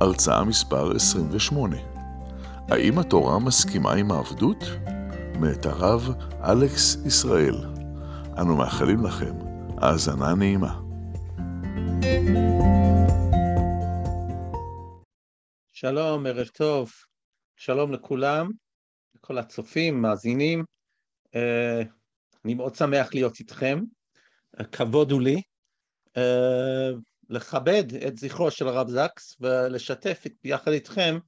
הרצאה מספר 28. האם התורה מסכימה עם העבדות? מאת הרב אלכס ישראל. אנו מאחלים לכם האזנה נעימה. שלום, ערב טוב. שלום לכולם, לכל הצופים, מאזינים. Uh, אני מאוד שמח להיות איתכם. Uh, כבוד הוא לי. Uh, לכבד את זכרו של הרב זקס ולשתף ביחד איתכם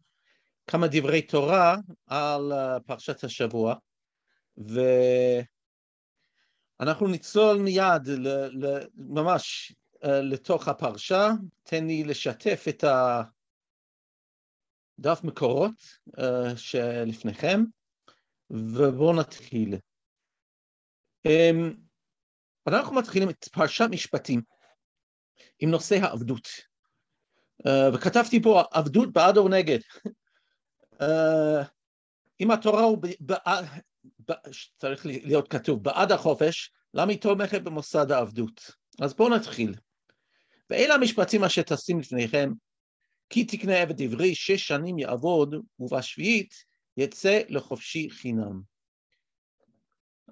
כמה דברי תורה על פרשת השבוע. ואנחנו נצלול מיד ל, ל, ממש לתוך הפרשה, תן לי לשתף את הדף מקורות שלפניכם, ובואו נתחיל. אנחנו מתחילים את פרשת משפטים. עם נושא העבדות. Uh, וכתבתי פה עבדות בעד או נגד. uh, אם התורה הוא, בעד, צריך להיות כתוב, בעד החופש, למה היא תומכת במוסד העבדות? אז בואו נתחיל. ואלה המשפטים אשר תשים לפניכם, כי תקנה עבד עברי שש שנים יעבוד, ובשביעית יצא לחופשי חינם.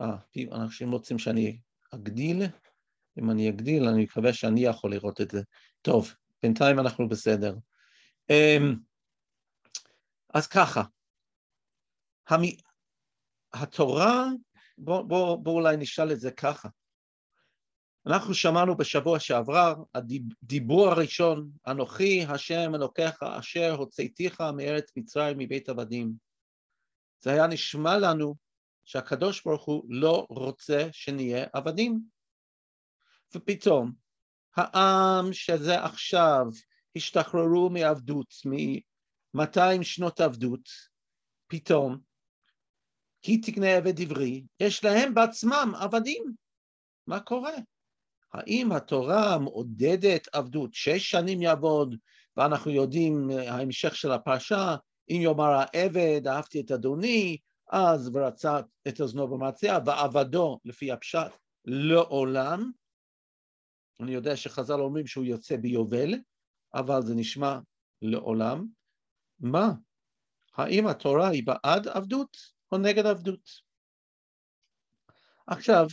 אה, אנשים רוצים שאני אגדיל. אם אני אגדיל, אני מקווה שאני יכול לראות את זה. טוב, בינתיים אנחנו בסדר. אמ, אז ככה, המ... התורה, בואו בוא, בוא אולי נשאל את זה ככה. אנחנו שמענו בשבוע שעבר, הדיבור הראשון, אנוכי השם אלוקיך אשר הוצאתיך מארץ מצרים מבית עבדים. זה היה נשמע לנו שהקדוש ברוך הוא לא רוצה שנהיה עבדים. ופתאום העם שזה עכשיו השתחררו מעבדות, מ-200 שנות עבדות, פתאום, כי תקנה עבד עברי, יש להם בעצמם עבדים. מה קורה? האם התורה מעודדת עבדות? שש שנים יעבוד, ואנחנו יודעים ההמשך של הפרשה, אם יאמר העבד, אהבתי את אדוני, אז ורצה את אוזנו במציאה, ועבדו לפי הפשט לעולם, אני יודע שחז"ל אומרים שהוא יוצא ביובל, אבל זה נשמע לעולם. מה? האם התורה היא בעד עבדות או נגד עבדות? עכשיו,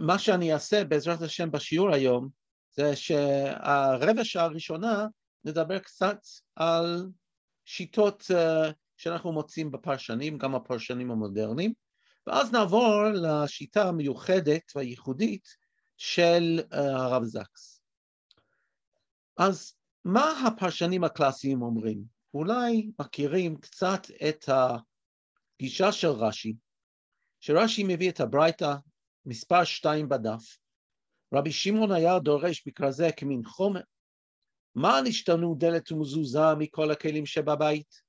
מה שאני אעשה בעזרת השם בשיעור היום, זה שהרבע שעה הראשונה נדבר קצת על שיטות uh, שאנחנו מוצאים בפרשנים, גם הפרשנים המודרניים, ואז נעבור לשיטה המיוחדת והייחודית של אה, הרב זקס. אז מה הפרשנים הקלאסיים אומרים? אולי מכירים קצת את הגישה של רש"י, שרש"י מביא את הברייתא מספר שתיים בדף. רבי שמעון היה דורש בכרזה כמין חומר. מה נשתנו דלת ומזוזה מכל הכלים שבבית?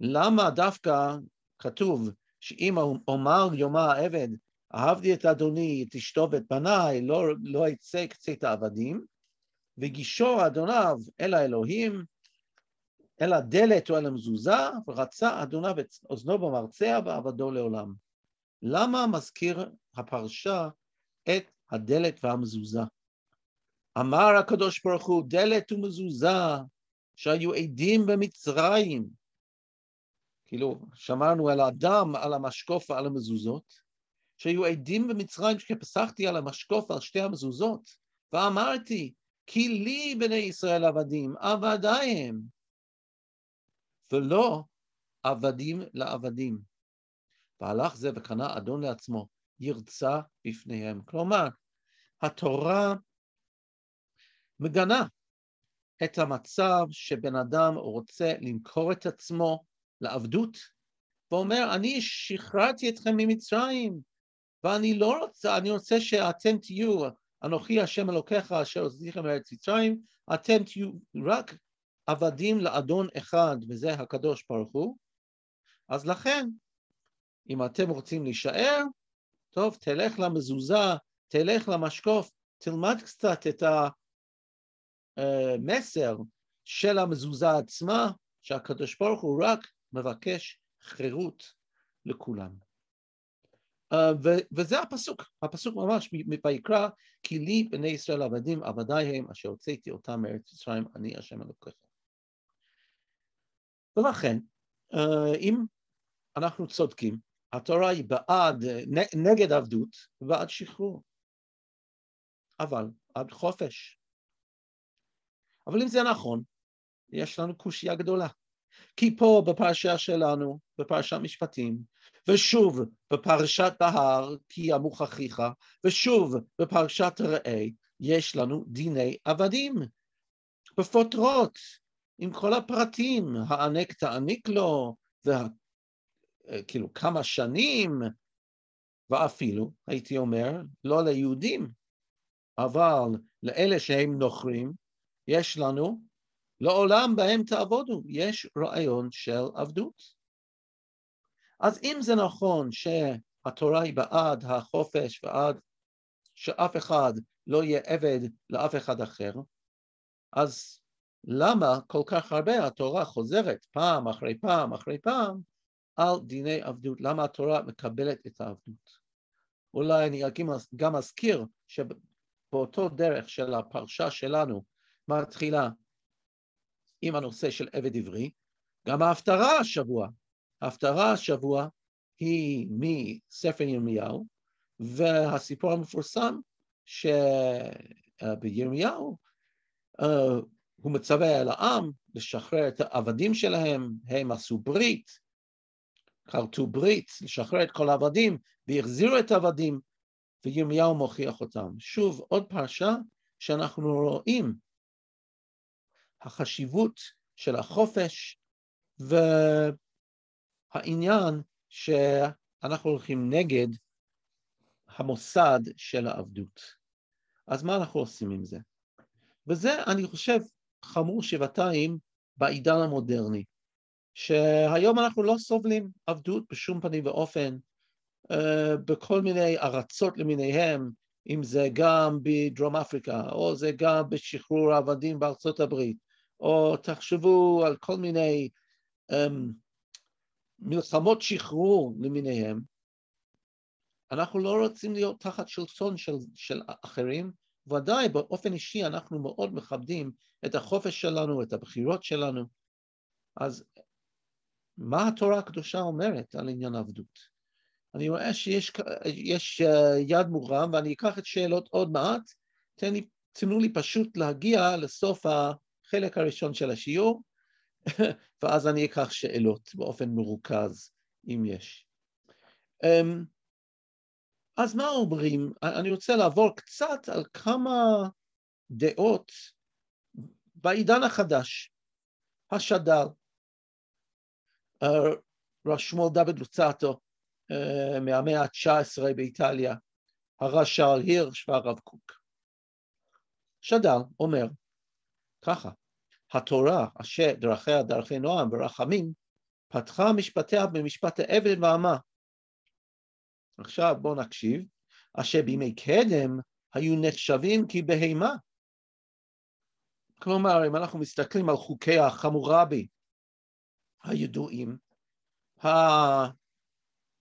למה דווקא כתוב שאם אומר יאמר העבד אהבתי את אדוני, את אשתו ואת בניי, לא, לא אצא קצת העבדים, וגישור אדוניו אל האלוהים, אל הדלת או אל המזוזה, ורצה אדוניו את אוזנו במרצע ועבדו לעולם. למה מזכיר הפרשה את הדלת והמזוזה? אמר הקדוש ברוך הוא, דלת ומזוזה שהיו עדים במצרים. כאילו, שמענו על האדם, על המשקוף ועל המזוזות, שהיו עדים במצרים שפסחתי על המשקוף על שתי המזוזות, ואמרתי, כי לי בני ישראל עבדים, עבדי הם, ולא עבדים לעבדים. והלך זה וקנה אדון לעצמו, ירצה בפניהם. כלומר, התורה מגנה את המצב שבן אדם רוצה למכור את עצמו לעבדות, ואומר, אני שחררתי אתכם ממצרים, ואני לא רוצה, אני רוצה שאתם תהיו, אנוכי השם אלוקיך אשר עשיכם מארץ מצרים, אתם תהיו רק עבדים לאדון אחד, וזה הקדוש ברוך הוא, אז לכן, אם אתם רוצים להישאר, טוב, תלך למזוזה, תלך למשקוף, תלמד קצת את המסר של המזוזה עצמה, שהקדוש ברוך הוא רק מבקש חירות לכולם. Uh, וזה הפסוק, הפסוק ממש ויקרא, כי לי בני ישראל עבדים עבדי הם אשר הוצאתי אותם מארץ מצרים, אני השם אלוקיך. ולכן, uh, אם אנחנו צודקים, התורה היא בעד, נגד עבדות ובעד שחרור, אבל עד חופש. אבל אם זה נכון, יש לנו קושייה גדולה. כי פה בפרשה שלנו, בפרשת משפטים, ושוב בפרשת בהר, כי ימוך אחיך, ושוב בפרשת ראה, יש לנו דיני עבדים, בפוטרות, עם כל הפרטים, הענק תעניק לו, וה... כאילו כמה שנים, ואפילו, הייתי אומר, לא ליהודים, אבל לאלה שהם נוכרים, יש לנו לעולם בהם תעבודו, יש רעיון של עבדות. אז אם זה נכון שהתורה היא בעד החופש ועד שאף אחד לא יהיה עבד לאף אחד אחר, אז למה כל כך הרבה התורה חוזרת פעם אחרי פעם אחרי פעם על דיני עבדות? למה התורה מקבלת את העבדות? אולי אני גם אזכיר שבאותו דרך של הפרשה שלנו מתחילה עם הנושא של עבד עברי, גם ההפטרה השבוע, ההפטרה השבוע היא מספר ירמיהו, והסיפור המפורסם שבירמיהו אה, הוא מצווה על העם לשחרר את העבדים שלהם, הם עשו ברית, כרתו ברית, לשחרר את כל העבדים, והחזירו את העבדים, וירמיהו מוכיח אותם. שוב, עוד פרשה שאנחנו רואים החשיבות של החופש והעניין שאנחנו הולכים נגד המוסד של העבדות. אז מה אנחנו עושים עם זה? וזה, אני חושב, חמור שבעתיים בעידן המודרני, שהיום אנחנו לא סובלים עבדות בשום פנים ואופן, uh, בכל מיני ארצות למיניהם, אם זה גם בדרום אפריקה, או זה גם בשחרור העבדים בארצות הברית, או תחשבו על כל מיני um, מלחמות שחרור למיניהם, אנחנו לא רוצים להיות תחת שלטון של, של אחרים, ודאי באופן אישי אנחנו מאוד מכבדים את החופש שלנו, את הבחירות שלנו. אז מה התורה הקדושה אומרת על עניין העבדות? אני רואה שיש יש אה, יד מורם ואני אקח את שאלות עוד מעט, תנו לי פשוט להגיע לסוף החלק הראשון של השיעור, ואז אני אקח שאלות באופן מרוכז, אם יש. אמ, אז מה אומרים? אני רוצה לעבור קצת על כמה דעות בעידן החדש. השד"ל, אה, ראש שמואל דוד לוצטו אה, מהמאה ה-19 באיטליה, הרש"ל הירש והרב קוק. שד"ל אומר ככה, התורה אשר דרכיה דרכי נועם ורחמים, פתחה משפטיה במשפט העבד והמה. עכשיו בואו נקשיב, אשר בימי קדם היו נחשבים כבהמה. כלומר, אם אנחנו מסתכלים על חוקי החמורבי הידועים,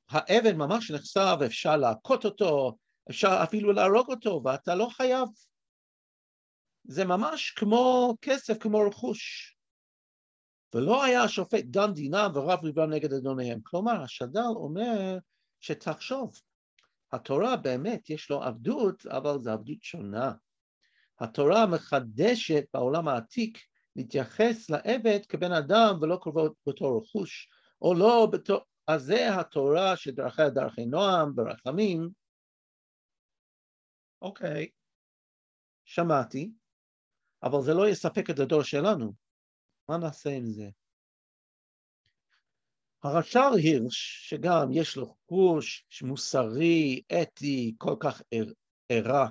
העבד ממש נחשב, אפשר להכות אותו, אפשר אפילו להרוג אותו, ואתה לא חייב זה ממש כמו כסף, כמו רכוש. ולא היה השופט דן דינם ורב ריבם נגד אדוניהם. כלומר, השד"ל אומר שתחשוב, התורה באמת יש לו עבדות, אבל זו עבדות שונה. התורה מחדשת בעולם העתיק להתייחס לעבד כבן אדם ולא קרובו בתור רכוש, או לא בתור... אז זה התורה שדרכיה דרכי נועם ורחמים. אוקיי, שמעתי, אבל זה לא יספק את הדור שלנו. מה נעשה עם זה? הרש"ר הירש, שגם יש לו חוש מוסרי, אתי, כל כך ערה,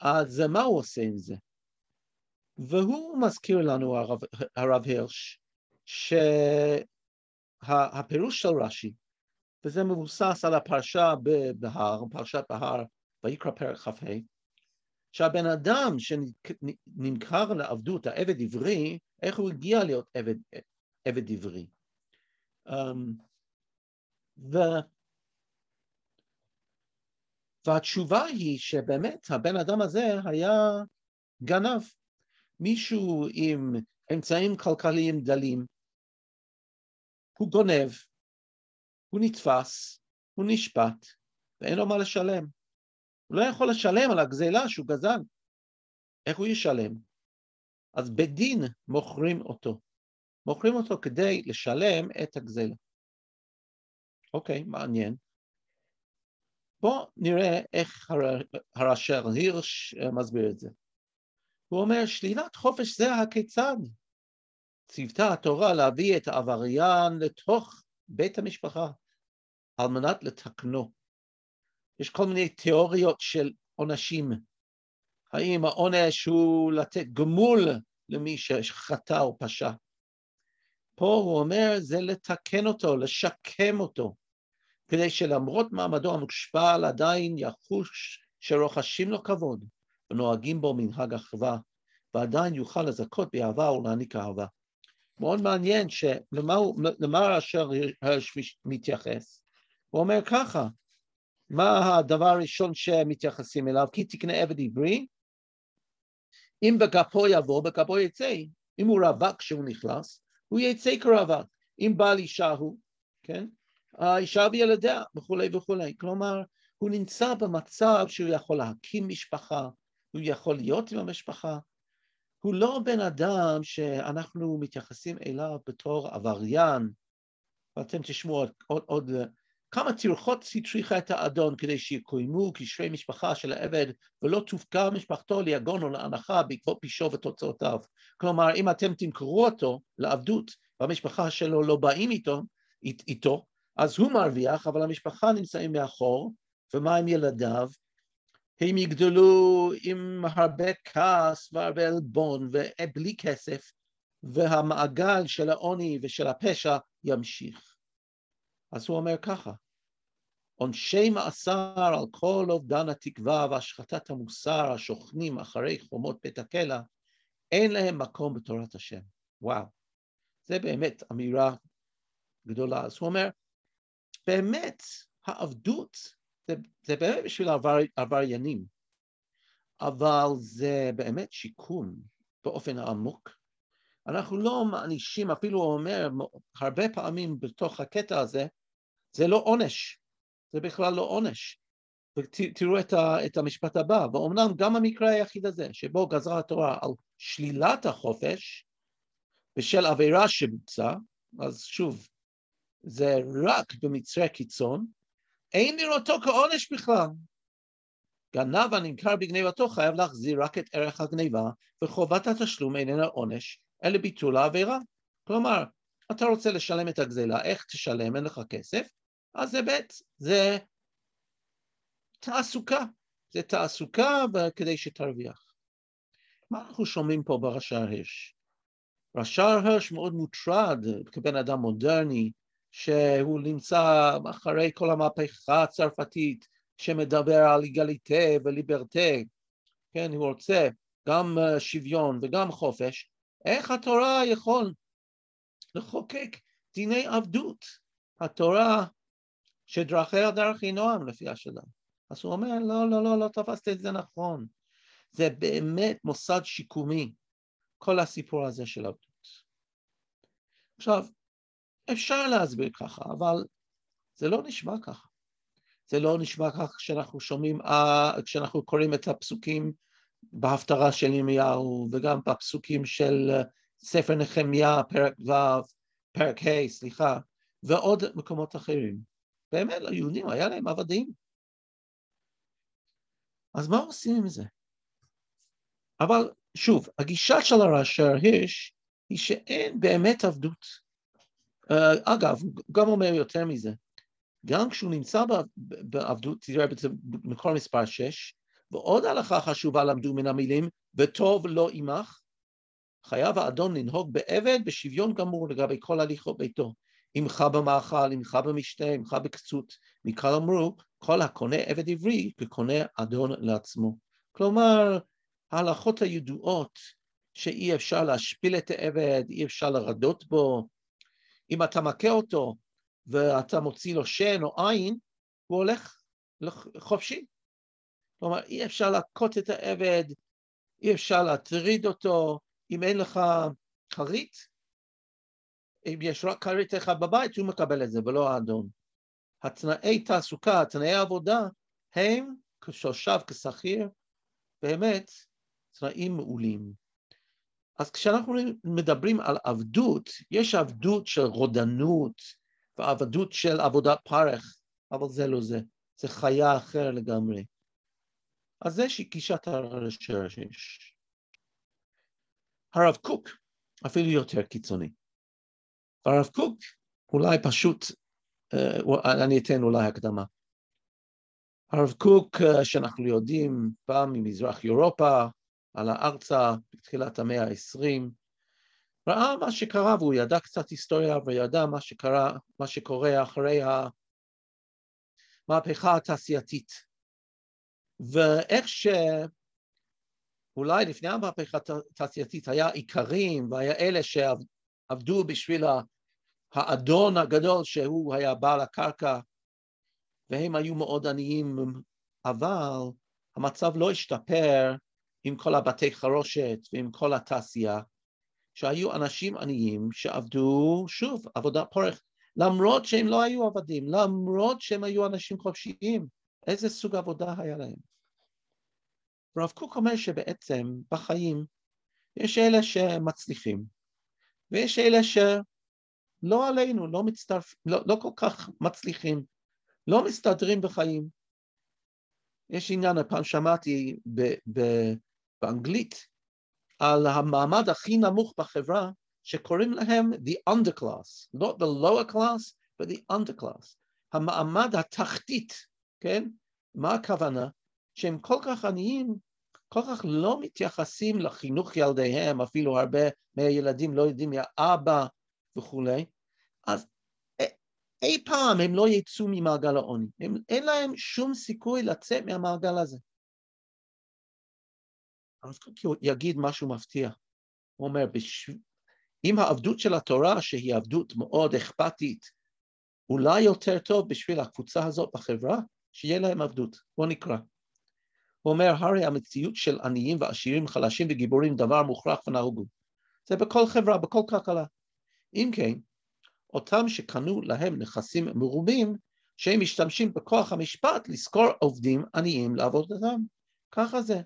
אז מה הוא עושה עם זה? והוא מזכיר לנו, הרב, הרב הירש, שהפירוש של רש"י, וזה מבוסס על הפרשה בהר, פרשת בהר, ויקרא פרק כ"ה, שהבן אדם שנמכר לעבדות, העבד עברי, איך הוא הגיע להיות עבד, עבד עברי. Um, ו... והתשובה היא שבאמת הבן אדם הזה היה גנב, מישהו עם אמצעים כלכליים דלים, הוא גונב, הוא נתפס, הוא נשפט, ואין לו מה לשלם. הוא לא יכול לשלם על הגזלה שהוא גזל. איך הוא ישלם? אז בדין מוכרים אותו. מוכרים אותו כדי לשלם את הגזלה. אוקיי, מעניין. בואו נראה איך הרשר הירש אה, מסביר את זה. הוא אומר, שלילת חופש זה הכיצד? ציוותה התורה להביא את העבריין לתוך בית המשפחה על מנת לתקנו. יש כל מיני תיאוריות של עונשים. האם העונש הוא לתת גמול למי שחטא או פשע? פה הוא אומר זה לתקן אותו, לשקם אותו, כדי שלמרות מעמדו המושפל עדיין יחוש שרוחשים לו כבוד ונוהגים בו מנהג אחווה, ועדיין יוכל לזכות באהבה ולהעניק אהבה. מאוד מעניין שלמה אשר מתייחס? הוא אומר ככה, מה הדבר הראשון שמתייחסים אליו? כי תקנה עבד עברי, אם בגפו יבוא, בגפו יצא. אם הוא רווק כשהוא נכנס, הוא יצא כרווק. אם בעל אישה הוא, כן? האישה וילדיה וכולי וכולי. כלומר, הוא נמצא במצב שהוא יכול להקים משפחה, הוא יכול להיות עם המשפחה. הוא לא בן אדם שאנחנו מתייחסים אליו בתור עבריין, ואתם תשמעו עוד, עוד, עוד כמה טרחות צריכה את האדון כדי שיקוימו קשרי משפחה של העבד ולא תופקע משפחתו ליגון או להנחה בעקבות פישו ותוצאותיו. כלומר, אם אתם תמכרו אותו לעבדות והמשפחה שלו לא באים איתו, איתו, אז הוא מרוויח, אבל המשפחה נמצאים מאחור, ומה עם ילדיו? הם יגדלו עם הרבה כעס והרבה עלבון ובלי כסף, והמעגל של העוני ושל הפשע ימשיך. אז הוא אומר ככה, עונשי מאסר על כל אובדן התקווה והשחטת המוסר השוכנים אחרי חומות בית הכלא, אין להם מקום בתורת השם. וואו, זה באמת אמירה גדולה. אז הוא אומר, באמת העבדות זה, זה באמת בשביל עבר, עבריינים, אבל זה באמת שיקום באופן עמוק. אנחנו לא מענישים, אפילו הוא אומר הרבה פעמים בתוך הקטע הזה, זה לא עונש, זה בכלל לא עונש. ותראו את, את המשפט הבא, ואומנם גם המקרה היחיד הזה, שבו גזרה התורה על שלילת החופש בשל עבירה שבוצע, אז שוב, זה רק במצרי קיצון, אין לראותו כעונש בכלל. גנב הנמכר בגניבתו חייב להחזיר רק את ערך הגניבה, וחובת התשלום איננה עונש, אלא ביטול העבירה. כלומר, אתה רוצה לשלם את הגזלה, איך תשלם? אין לך כסף, אז זה ב', זה תעסוקה, זה תעסוקה כדי שתרוויח. מה אנחנו שומעים פה ברש"ר הרש? רש"ר הרש מאוד מוטרד כבן אדם מודרני, שהוא נמצא אחרי כל המהפכה הצרפתית שמדבר על איגליטה וליברטה, כן, הוא רוצה גם אה, שוויון וגם חופש, איך התורה יכול לחוקק דיני עבדות? התורה שדרכיה דרכי נועם לפי השלם. אז הוא אומר, לא, לא, לא, לא תפסת את זה נכון. זה באמת מוסד שיקומי, כל הסיפור הזה של עבדות. עכשיו, אפשר להסביר ככה, אבל זה לא נשמע ככה. זה לא נשמע ככה כשאנחנו שומעים, כשאנחנו קוראים את הפסוקים בהפטרה של ירמיהו, וגם בפסוקים של ספר נחמיה, פרק ו', פרק ה', סליחה, ועוד מקומות אחרים. באמת, ליהודים היה להם עבדים. אז מה עושים עם זה? אבל שוב, הגישה של הרשר הירש היא שאין באמת עבדות. Uh, אגב, גם אומר יותר מזה, גם כשהוא נמצא בעבדות, תראה במקור מספר 6, ועוד הלכה חשובה למדו מן המילים, וטוב לא עמך, חייב האדון לנהוג בעבד בשוויון גמור לגבי כל הליכות ביתו. עמך במאכל, עמך במשתה, עמך בקצות. מכאן אמרו, כל הקונה עבד עברי כקונה אדון לעצמו. כלומר, ההלכות הידועות שאי אפשר להשפיל את העבד, אי אפשר לרדות בו. אם אתה מכה אותו ואתה מוציא לו שן או עין, הוא הולך חופשי. כלומר, אי אפשר להכות את העבד, אי אפשר להטריד אותו, אם אין לך כרית, אם יש רק כרית אחד בבית, הוא מקבל את זה, ולא האדון. התנאי תעסוקה, תנאי עבודה, הם כשושב, כשכיר, באמת תנאים מעולים. אז כשאנחנו מדברים על עבדות, יש עבדות של רודנות ועבדות של עבודת פרך, אבל זה לא זה, זה חיה אחרת לגמרי. אז זה גישת הרשש. הרב קוק אפילו יותר קיצוני. הרב קוק אולי פשוט, אה, אני אתן אולי הקדמה. הרב קוק, אה, שאנחנו יודעים, בא ממזרח אירופה, עלה ארצה בתחילת המאה העשרים, ראה מה שקרה והוא ידע קצת היסטוריה וידע מה שקרה, מה שקורה אחרי המהפכה התעשייתית. ואיך שאולי לפני המהפכה התעשייתית היה איכרים והיה אלה שעבדו בשביל האדון הגדול שהוא היה בעל הקרקע והם היו מאוד עניים, אבל המצב לא השתפר עם כל הבתי חרושת ועם כל התעשייה, שהיו אנשים עניים שעבדו, שוב, עבודה פורך, למרות שהם לא היו עבדים, למרות שהם היו אנשים חופשיים, איזה סוג עבודה היה להם. רב קוק אומר שבעצם בחיים יש אלה שמצליחים, ויש אלה שלא עלינו, לא מצטרפים, לא, לא כל כך מצליחים, לא מסתדרים בחיים. יש עניין, הפעם שמעתי ב- ב- באנגלית על המעמד הכי נמוך בחברה, שקוראים להם the underclass, לא the lower class, but the underclass, המעמד התחתית, כן? מה הכוונה? שהם כל כך עניים, כל כך לא מתייחסים לחינוך ילדיהם, אפילו הרבה מהילדים לא יודעים מי האבא וכולי, אז אי פעם הם לא יצאו ממעגל העוני, הם, אין להם שום סיכוי לצאת מהמעגל הזה. אז יגיד משהו מפתיע, הוא אומר, בש... אם העבדות של התורה, שהיא עבדות מאוד אכפתית, אולי יותר טוב בשביל הקבוצה הזאת בחברה, שיהיה להם עבדות. בואו נקרא. הוא אומר, הרי המציאות של עניים ועשירים, חלשים וגיבורים דבר מוכרח ונהוגו. זה בכל חברה, בכל כלכלה. אם כן, אותם שקנו להם נכסים מרובים, שהם משתמשים בכוח המשפט לשכור עובדים עניים לעבודתם. ככה זה,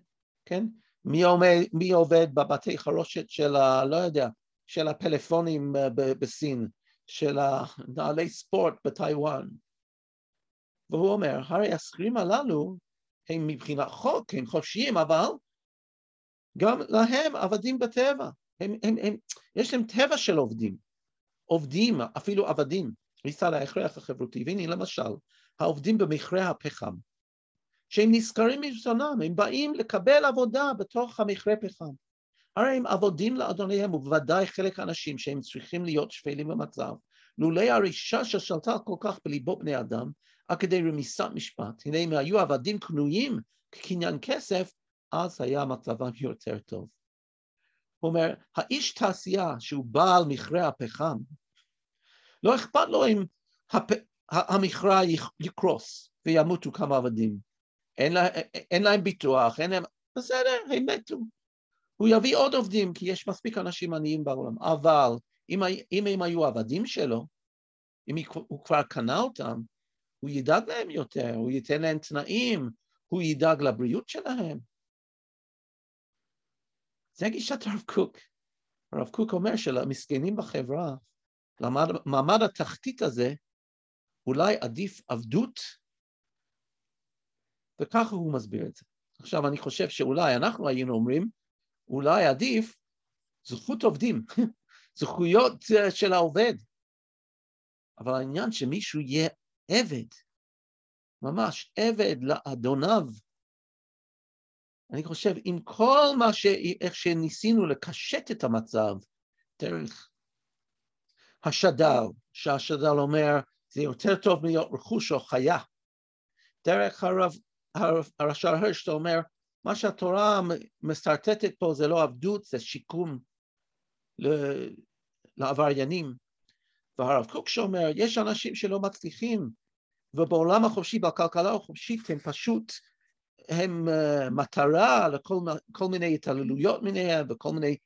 כן? מי, עומד, מי עובד בבתי חרושת של ה... לא יודע, של הפלאפונים אה, בסין, של הנעלי ספורט בטיוואן. והוא אומר, הרי השכירים הללו הם מבחינת חוק, הם חופשיים, אבל גם להם עבדים בטבע. הם, הם, הם, יש להם טבע של עובדים. עובדים, אפילו עבדים, ניסה להכרח החברותי. והנה למשל, העובדים במכרה הפחם. שהם נזכרים מרצונם, הם באים לקבל עבודה בתוך המכרה פחם. הרי הם עבודים לאדוניהם, ובוודאי חלק האנשים שהם צריכים להיות שפלים במצב. לולא הרישה ששלטה כל כך בליבו בני אדם, עד כדי רמיסת משפט, הנה אם היו עבדים קנויים כקניין כסף, אז היה מצבם יותר טוב. הוא אומר, האיש תעשייה שהוא בעל מכרה הפחם, לא אכפת לו אם הפ... המכרה יקרוס וימותו כמה עבדים. אין, לה, אין להם ביטוח, אין להם... בסדר, הם מתו. הוא יביא עוד עובדים, כי יש מספיק אנשים עניים בעולם. אבל אם, אם הם היו עבדים שלו, אם הוא כבר קנה אותם, הוא ידאג להם יותר, הוא ייתן להם תנאים, הוא ידאג לבריאות שלהם. זה גישת הרב קוק. הרב קוק אומר שלמסכנים בחברה, למעמד התחתית הזה, אולי עדיף עבדות וככה הוא מסביר את זה. עכשיו, אני חושב שאולי אנחנו היינו אומרים, אולי עדיף זכות עובדים, זכויות אה, של העובד. אבל העניין שמישהו יהיה עבד, ממש עבד לאדוניו, אני חושב, עם כל מה ש... איך שניסינו לקשט את המצב דרך השד"ל, שהשד"ל אומר, זה יותר טוב מלהיות רכוש או חיה. דרך הרב, הרב, הרש"ר הרש, אומר, מה שהתורה משרטטת פה זה לא עבדות, זה שיקום לעבריינים. והרב קוק שאומר, יש אנשים שלא מצליחים, ובעולם החופשי, בכלכלה החופשית, הם פשוט, הם uh, מטרה לכל מיני התעללויות מיניהם וכל מיני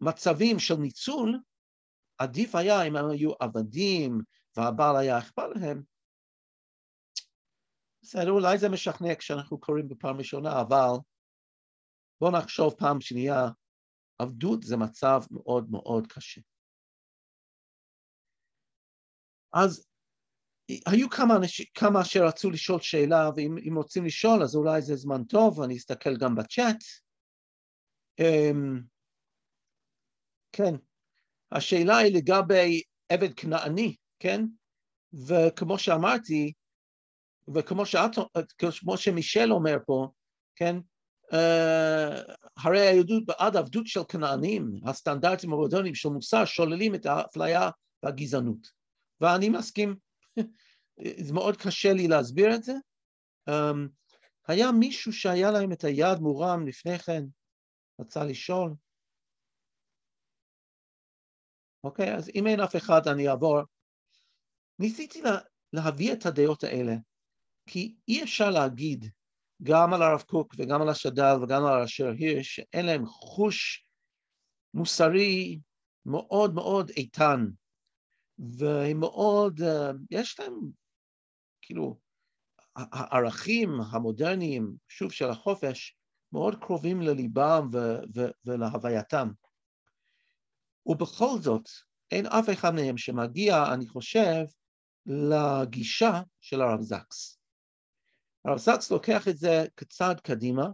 מצבים של ניצול, עדיף היה אם הם היו עבדים והבעל היה אכפת להם. בסדר, אולי זה משכנע כשאנחנו קוראים בפעם ראשונה, אבל בואו נחשוב פעם שנייה, עבדות זה מצב מאוד מאוד קשה. אז היו כמה, אנשים, כמה שרצו לשאול שאלה, ואם רוצים לשאול אז אולי זה זמן טוב, אני אסתכל גם בצ'אט. Um, כן, השאלה היא לגבי עבד כנעני, כן? וכמו שאמרתי, וכמו שאת, כמו שמישל אומר פה, כן? Uh, הרי היהדות בעד עבדות של כנענים, הסטנדרטים המודרניים של מוסר שוללים את האפליה והגזענות. ואני מסכים, זה מאוד קשה לי להסביר את זה. Um, היה מישהו שהיה להם את היד מורם לפני כן, רצה לשאול. אוקיי, אז אם אין אף אחד אני אעבור. ניסיתי לה, להביא את הדעות האלה, כי אי אפשר להגיד גם על הרב קוק וגם על השד"ל וגם על אשר הירש, שאין להם חוש מוסרי מאוד מאוד איתן, והם מאוד, אה, יש להם כאילו הערכים המודרניים, שוב, של החופש, מאוד קרובים לליבם ולהווייתם. ובכל זאת, אין אף אחד מהם שמגיע, אני חושב, לגישה של הרב זקס. הרב זקס לוקח את זה כצעד קדימה,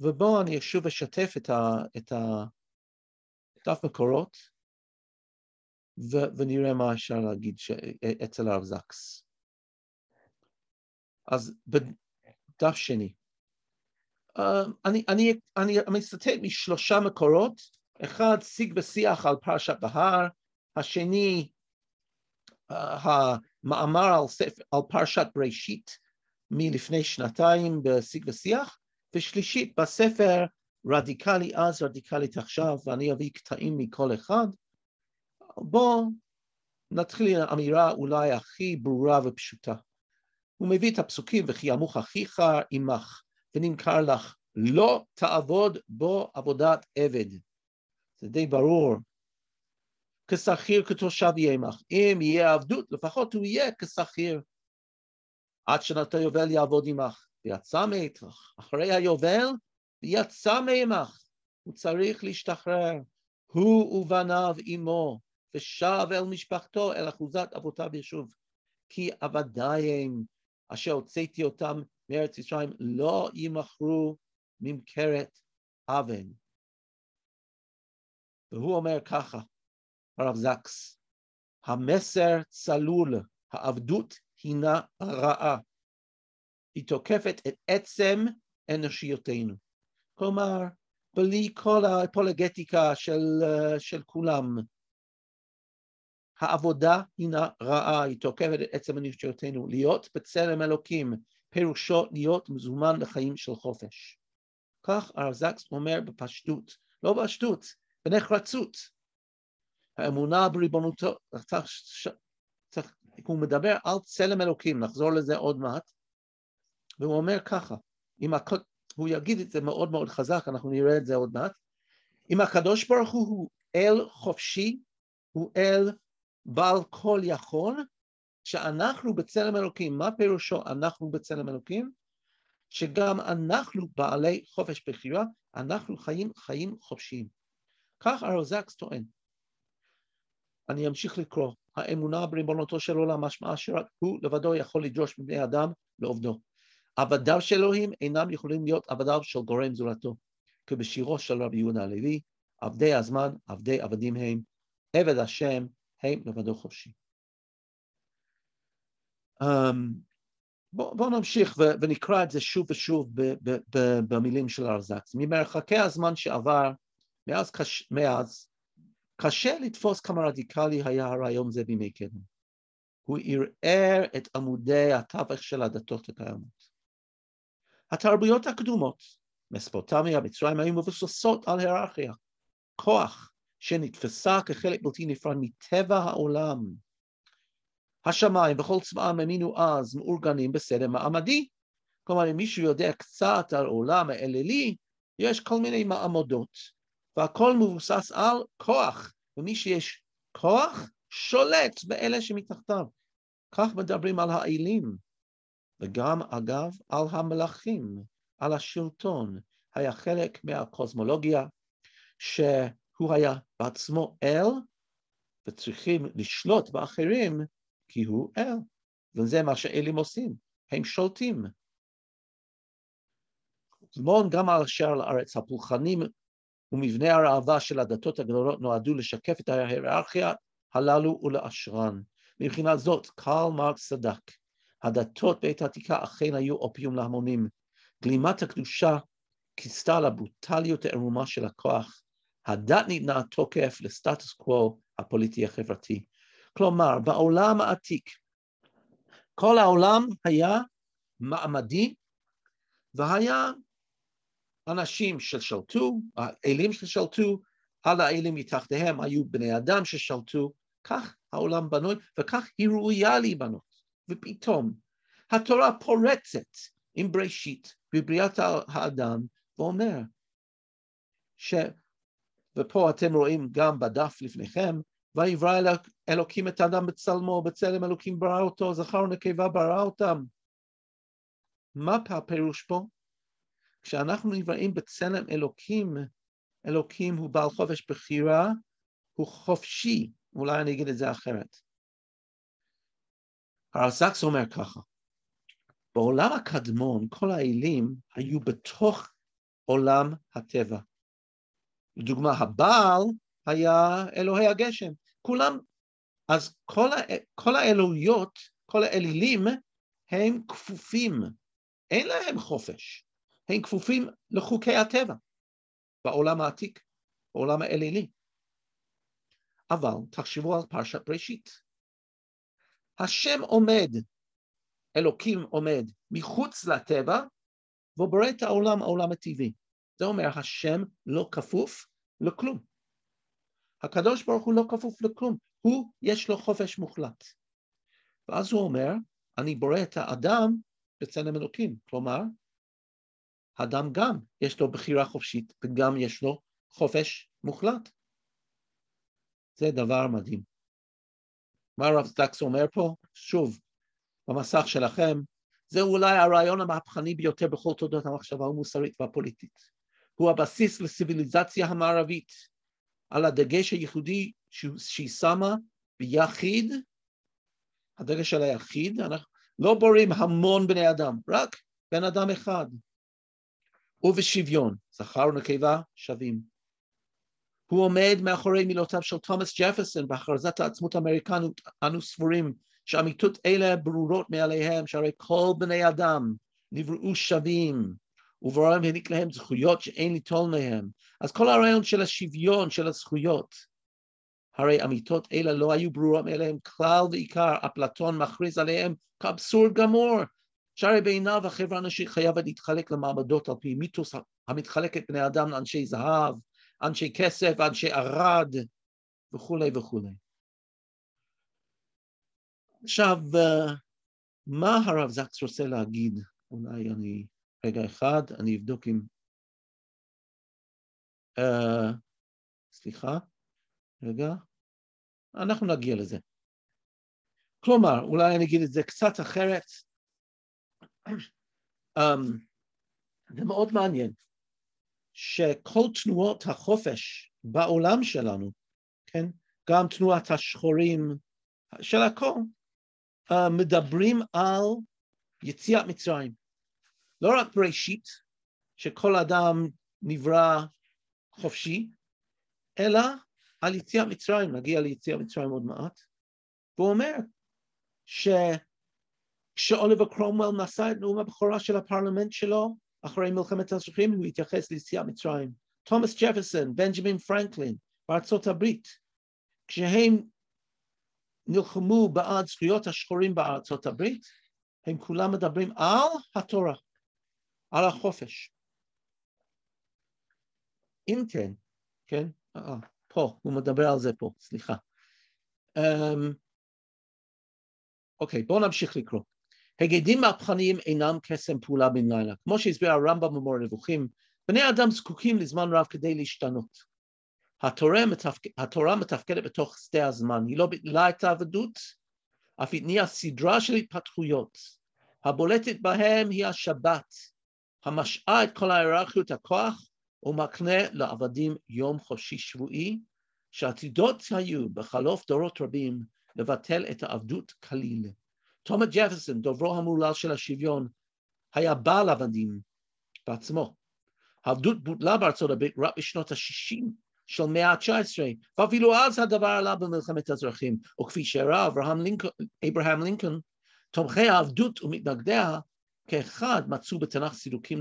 ובואו אני שוב אשתף את, ה, את הדף מקורות, ו, ונראה מה אפשר להגיד ש, אצל הרב זקס. אז בדף שני, uh, אני, אני, אני מצטט משלושה מקורות, אחד שיג ושיח על פרשת בהר, השני uh, המאמר על, ספר, על פרשת בראשית מלפני שנתיים בשיג ושיח, ושלישית בספר רדיקלי אז, רדיקלית עכשיו, ואני אביא קטעים מכל אחד. בואו נתחיל עם האמירה אולי הכי ברורה ופשוטה. הוא מביא את הפסוקים, וכי ימוך אחיך עמך, ונמכר לך, לא תעבוד בו עבודת עבד. זה די ברור. כשכיר כתושב יהיה עמך. אם יהיה עבדות, לפחות הוא יהיה כשכיר. עד שנת היובל יעבוד עמך. ויצא מאתך. אחרי היובל, ויצא מעמך. הוא צריך להשתחרר. הוא ובניו עמו, ושב אל משפחתו, אל אחוזת אבותיו ישוב. כי עבדיים אשר הוצאתי אותם מארץ ישראל לא ימכרו ממכרת אבן. והוא אומר ככה, הרב זקס, המסר צלול, העבדות הינה רעה. היא תוקפת את עצם אנושיותנו. כלומר, בלי כל האפולגטיקה של, של כולם. העבודה הינה רעה, היא תוקפת את עצם אנושיותנו. להיות בצלם אלוקים, פירושו להיות מזומן לחיים של חופש. כך הרב זקס אומר בפשטות, לא בפשטות, בנחרצות. האמונה בריבונותו, צריך, צריך, הוא מדבר על צלם אלוקים, נחזור לזה עוד מעט, והוא אומר ככה, אם הכ... הוא יגיד את זה מאוד מאוד חזק, אנחנו נראה את זה עוד מעט, אם הקדוש ברוך הוא הוא אל חופשי, הוא אל בעל כל יכול, שאנחנו בצלם אלוקים, מה פירושו אנחנו בצלם אלוקים? שגם אנחנו בעלי חופש בחירה, אנחנו חיים חיים חופשיים. כך הרב זקס טוען. אני אמשיך לקרוא. האמונה בריבונותו של עולם משמעה שרק הוא לבדו יכול לדרוש מבני אדם לעובדו. עבדיו של אלוהים אינם יכולים להיות עבדיו של גורם זולתו, כבשירו של רבי יהודה הלוי, עבדי הזמן, עבדי עבדים הם, עבד השם, הם לבדו חופשי. Um, בואו בוא נמשיך ו, ונקרא את זה שוב ושוב ב, ב, ב, במילים של הרזקס. ממרחקי הזמן שעבר, מאז, קש, מאז, קשה לתפוס כמה רדיקלי היה הרעיון זה בימי קדם. הוא ערער את עמודי התווך של הדתות הקיימות. התרבויות הקדומות, מספוטמיה, מצרים, היו מבוססות על היררכיה, כוח שנתפסה כחלק בלתי נפרד מטבע העולם. השמיים וכל צבאם האמינו אז מאורגנים בסדר מעמדי. כלומר, אם מישהו יודע קצת על עולם האלילי, יש כל מיני מעמדות, והכל מבוסס על כוח, ומי שיש כוח, שולט באלה שמתחתיו. כך מדברים על האלים, וגם אגב על המלאכים, על השלטון, היה חלק מהקוסמולוגיה, שהוא היה בעצמו אל, וצריכים לשלוט באחרים כי הוא אל, וזה מה שאלים עושים, הם שולטים. זמון גם על אשר לארץ הפולחנים ומבנה הראווה של הדתות הגדולות נועדו לשקף את ההיררכיה הללו ולאשרן. מבחינה זאת, קרל מרקס צדק. הדתות בעת העתיקה אכן היו אופיום להמונים. גלימת הקדושה כיסתה לברוטליות הערומה של הכוח. הדת ניתנה תוקף לסטטוס קוו הפוליטי החברתי. כלומר, בעולם העתיק, כל העולם היה מעמדי, והיה אנשים ששלטו, האלים ששלטו, על האלים מתחתיהם היו בני אדם ששלטו, כך העולם בנוי, וכך היא ראויה להיבנות. ופתאום התורה פורצת עם בראשית בבריאת האדם, ואומר, ש... ופה אתם רואים גם בדף לפניכם, ויברא אלוק, אלוקים את האדם בצלמו, בצלם אלוקים ברא אותו, זכר ונקבה ברא אותם. מה הפירוש פה? כשאנחנו נבראים בצלם אלוקים, אלוקים הוא בעל חופש בחירה, הוא חופשי, אולי אני אגיד את זה אחרת. הרסקס אומר ככה, בעולם הקדמון כל האלים היו בתוך עולם הטבע. לדוגמה, הבעל היה אלוהי הגשם. כולם, אז כל, ה, כל האלוהיות, כל האלילים, הם כפופים, אין להם חופש, הם כפופים לחוקי הטבע בעולם העתיק, בעולם האלילי. אבל תחשבו על פרשת בראשית. השם עומד, אלוקים עומד מחוץ לטבע, והוא בורא את העולם, העולם הטבעי. זה אומר, השם לא כפוף לכלום. הקדוש ברוך הוא לא כפוף לכלום, הוא, יש לו חופש מוחלט. ואז הוא אומר, אני בורא את האדם בצלם אלוקים, כלומר, האדם גם יש לו בחירה חופשית וגם יש לו חופש מוחלט. זה דבר מדהים. מה הרב זקס אומר פה? שוב, במסך שלכם, זה אולי הרעיון המהפכני ביותר בכל תולדות המחשבה המוסרית והפוליטית. הוא הבסיס לציוויליזציה המערבית, על הדגש הייחודי שהיא שמה ביחיד, הדגש של היחיד, אנחנו לא בורים המון בני אדם, רק בן אדם אחד. ובשוויון, זכר ונקבה שווים. הוא עומד מאחורי מילותיו של תומאס ג'פרסון בהכרזת העצמות האמריקנית, אנו סבורים שאמיתות אלה ברורות מעליהם, שהרי כל בני אדם נבראו שווים, ובורם העניק להם זכויות שאין ליטול מהם. אז כל הרעיון של השוויון, של הזכויות, הרי אמיתות אלה לא היו ברורות מאליהם כלל ועיקר, אפלטון מכריז עליהם כאבסורד גמור, שהרי בעיניו החברה הנשית חייבת להתחלק למעמדות על פי מיתוס המתחלקת בני אדם לאנשי זהב, אנשי כסף, אנשי ערד וכולי וכולי. עכשיו, אה, מה הרב זקס רוצה להגיד? אולי אני רגע אחד, אני אבדוק אם... Uh, סליחה, רגע, אנחנו נגיע לזה. כלומר, אולי אני אגיד את זה קצת אחרת. um, זה מאוד מעניין שכל תנועות החופש בעולם שלנו, כן, גם תנועת השחורים של הכל, uh, מדברים על יציאת מצרים. לא רק בראשית, שכל אדם נברא חופשי, אלא על יציאת מצרים, נגיע ליציאת מצרים עוד מעט, והוא אומר שכשהאדם כשאוליבר קרומוול נשא את נאום הבכורה של הפרלמנט שלו, אחרי מלחמת האזרחים, הוא התייחס ליציאת מצרים. תומאס ג'פרסון, בנג'מין פרנקלין, בארצות הברית, כשהם נלחמו בעד זכויות השחורים בארצות הברית, הם כולם מדברים על התורה, על החופש. אם כן, כן, אה, פה, הוא מדבר על זה פה, סליחה. Um, אוקיי, בואו נמשיך לקרוא. הגדים מהפכניים אינם קסם פעולה בן לילה. כמו שהסביר הרמב"ם במור הנבוכים, בני אדם זקוקים לזמן רב כדי להשתנות. התורה, מתפק... התורה מתפקדת בתוך שדה הזמן, היא לא ביטלה את העבדות, אף התניעה סדרה של התפתחויות. הבולטת בהם היא השבת, המשעה את כל ההיררכיות הכוח ומקנה לעבדים יום חופשי שבועי, שעתידות היו בחלוף דורות רבים לבטל את העבדות כליל. תומא ג'פרסון, דוברו המהולל של השוויון, היה בעל עבדים בעצמו. העבדות בוטלה בארצות הברית רק בשנות ה-60 של מאה ה-19, ואפילו אז הדבר עלה במלחמת האזרחים, וכפי שהראה אברהם לינקולן, תומכי העבדות ומתנגדיה כאחד מצאו בתנ"ך סידוקים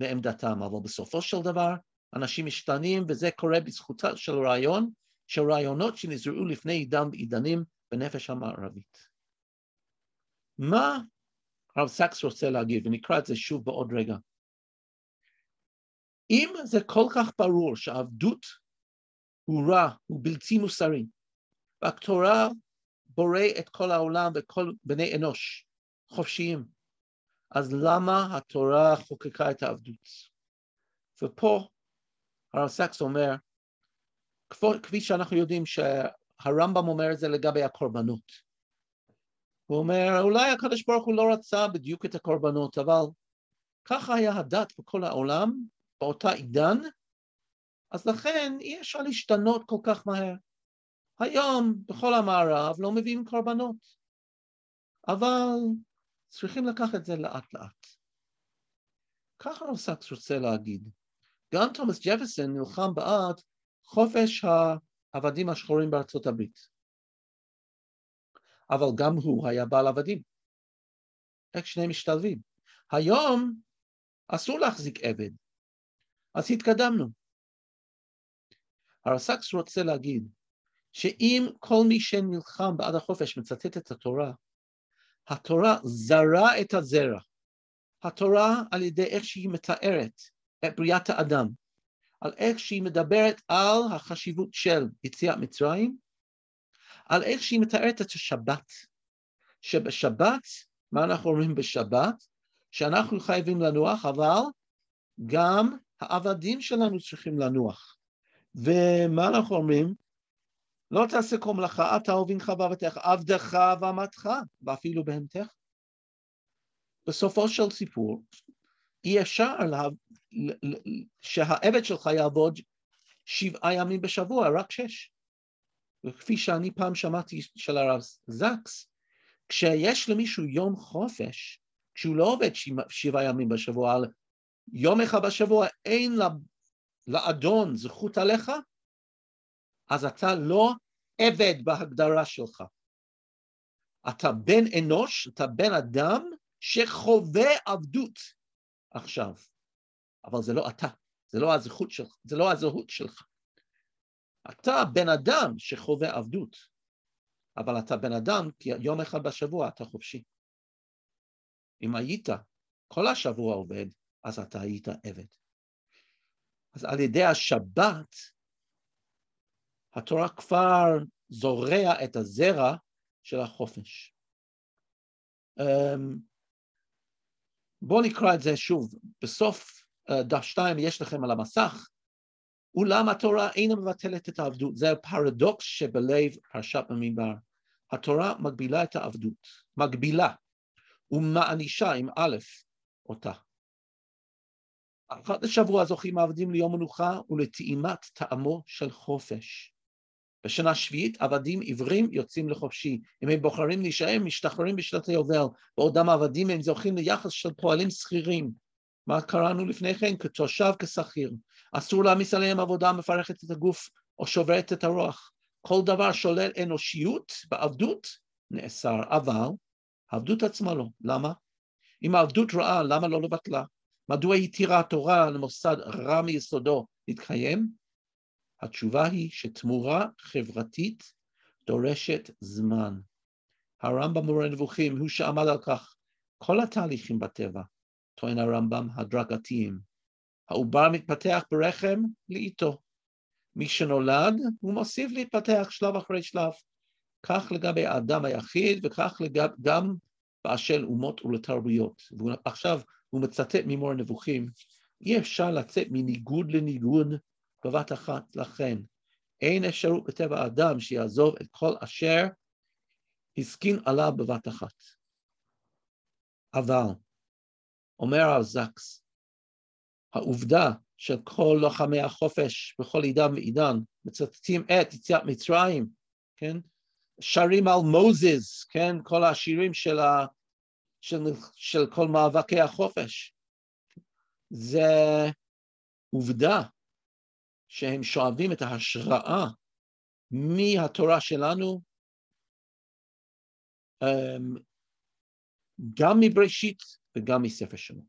לעמדתם, אבל בסופו של דבר אנשים משתנים, וזה קורה בזכותה של רעיון, של רעיונות שנזרעו לפני עידן ועידנים בנפש המערבית. מה הרב סקס רוצה להגיד, ונקרא את זה שוב בעוד רגע. אם זה כל כך ברור שעבדות הוא רע, הוא בלתי מוסרי, והתורה בורא את כל העולם וכל בני אנוש חופשיים, אז למה התורה חוקקה את העבדות? ופה הרב סקס אומר, כפי שאנחנו יודעים שהרמב"ם אומר את זה לגבי הקורבנות. הוא אומר, אולי הקדוש ברוך הוא לא רצה בדיוק את הקורבנות, אבל ככה היה הדת בכל העולם, באותה עידן, אז לכן אי אפשר להשתנות כל כך מהר. היום בכל המערב לא מביאים קורבנות, אבל צריכים לקחת את זה לאט לאט. ככה רוסקס רוצה להגיד. גם תומאס ג'פרסון נלחם בעד חופש העבדים השחורים בארצות הברית. אבל גם הוא היה בעל עבדים. איך שני משתלבים? היום אסור להחזיק עבד, אז התקדמנו. הרסקס רוצה להגיד שאם כל מי שנלחם בעד החופש מצטט את התורה, התורה זרה את הזרע. התורה על ידי איך שהיא מתארת את בריאת האדם, על איך שהיא מדברת על החשיבות של יציאת מצרים, על איך שהיא מתארת את השבת, שבשבת, מה אנחנו אומרים בשבת? שאנחנו חייבים לנוח, אבל גם העבדים שלנו צריכים לנוח. ומה אנחנו אומרים? לא תעשה כל מלאכה, אתה ובנך ועבדך, עבדך ואמתך, ואפילו בהמתך. בסופו של סיפור, אי אפשר לה... שהעבד שלך יעבוד שבעה ימים בשבוע, רק שש. וכפי שאני פעם שמעתי של הרב זקס, כשיש למישהו יום חופש, כשהוא לא עובד שבעה ימים בשבוע, יום אחד בשבוע אין לאדון זכות עליך, אז אתה לא עבד בהגדרה שלך. אתה בן אנוש, אתה בן אדם שחווה עבדות עכשיו, אבל זה לא אתה, זה לא הזכות שלך, זה לא הזהות שלך. אתה בן אדם שחווה עבדות, אבל אתה בן אדם כי יום אחד בשבוע אתה חופשי. אם היית כל השבוע עובד, אז אתה היית עבד. אז על ידי השבת, התורה כבר זורע את הזרע של החופש. אמ, בואו נקרא את זה שוב. בסוף אה, דף שתיים יש לכם על המסך אולם התורה אינה מבטלת את העבדות, זה הפרדוקס שבלב פרשת במדבר. התורה מגבילה את העבדות, מגבילה, ומענישה עם א' אותה. אחת לשבוע זוכים העבדים ליום מנוחה ולטעימת טעמו של חופש. בשנה שביעית עבדים עיוורים יוצאים לחופשי. אם הם בוחרים להישאר, משתחררים בשנת היובל, בעודם עבדים הם זוכים ליחס של פועלים שכירים. מה קראנו לפני כן? כתושב, כשכיר. אסור להעמיס עליהם עבודה מפרכת את הגוף או שוברת את הרוח. כל דבר שולל אנושיות בעבדות נאסר, אבל העבדות עצמה לא. למה? אם העבדות רעה, למה לא לבטלה? מדוע התירה התורה למוסד רע מיסודו להתקיים? התשובה היא שתמורה חברתית דורשת זמן. הרמב"ם מורה נבוכים הוא שעמד על כך. כל התהליכים בטבע, טוען הרמב"ם, הדרגתיים. העובר מתפתח ברחם לאיתו. מי שנולד, הוא מוסיף להתפתח שלב אחרי שלב. כך לגבי האדם היחיד, וכך לגב, גם באשר אומות ולתרבויות. ועכשיו הוא מצטט ממור נבוכים, אי אפשר לצאת מניגוד לניגוד בבת אחת, לכן אין אפשרות בטבע האדם שיעזוב את כל אשר הסכין עליו בבת אחת. אבל, אומר הרב זקס, העובדה של כל לוחמי החופש בכל עידן ועידן מצטטים את יציאת מצרים, כן? שרים על מוזס, כן? כל השירים של, ה, של, של כל מאבקי החופש. זה עובדה שהם שואבים את ההשראה מהתורה שלנו, אמ, גם מבראשית וגם מספר שמות.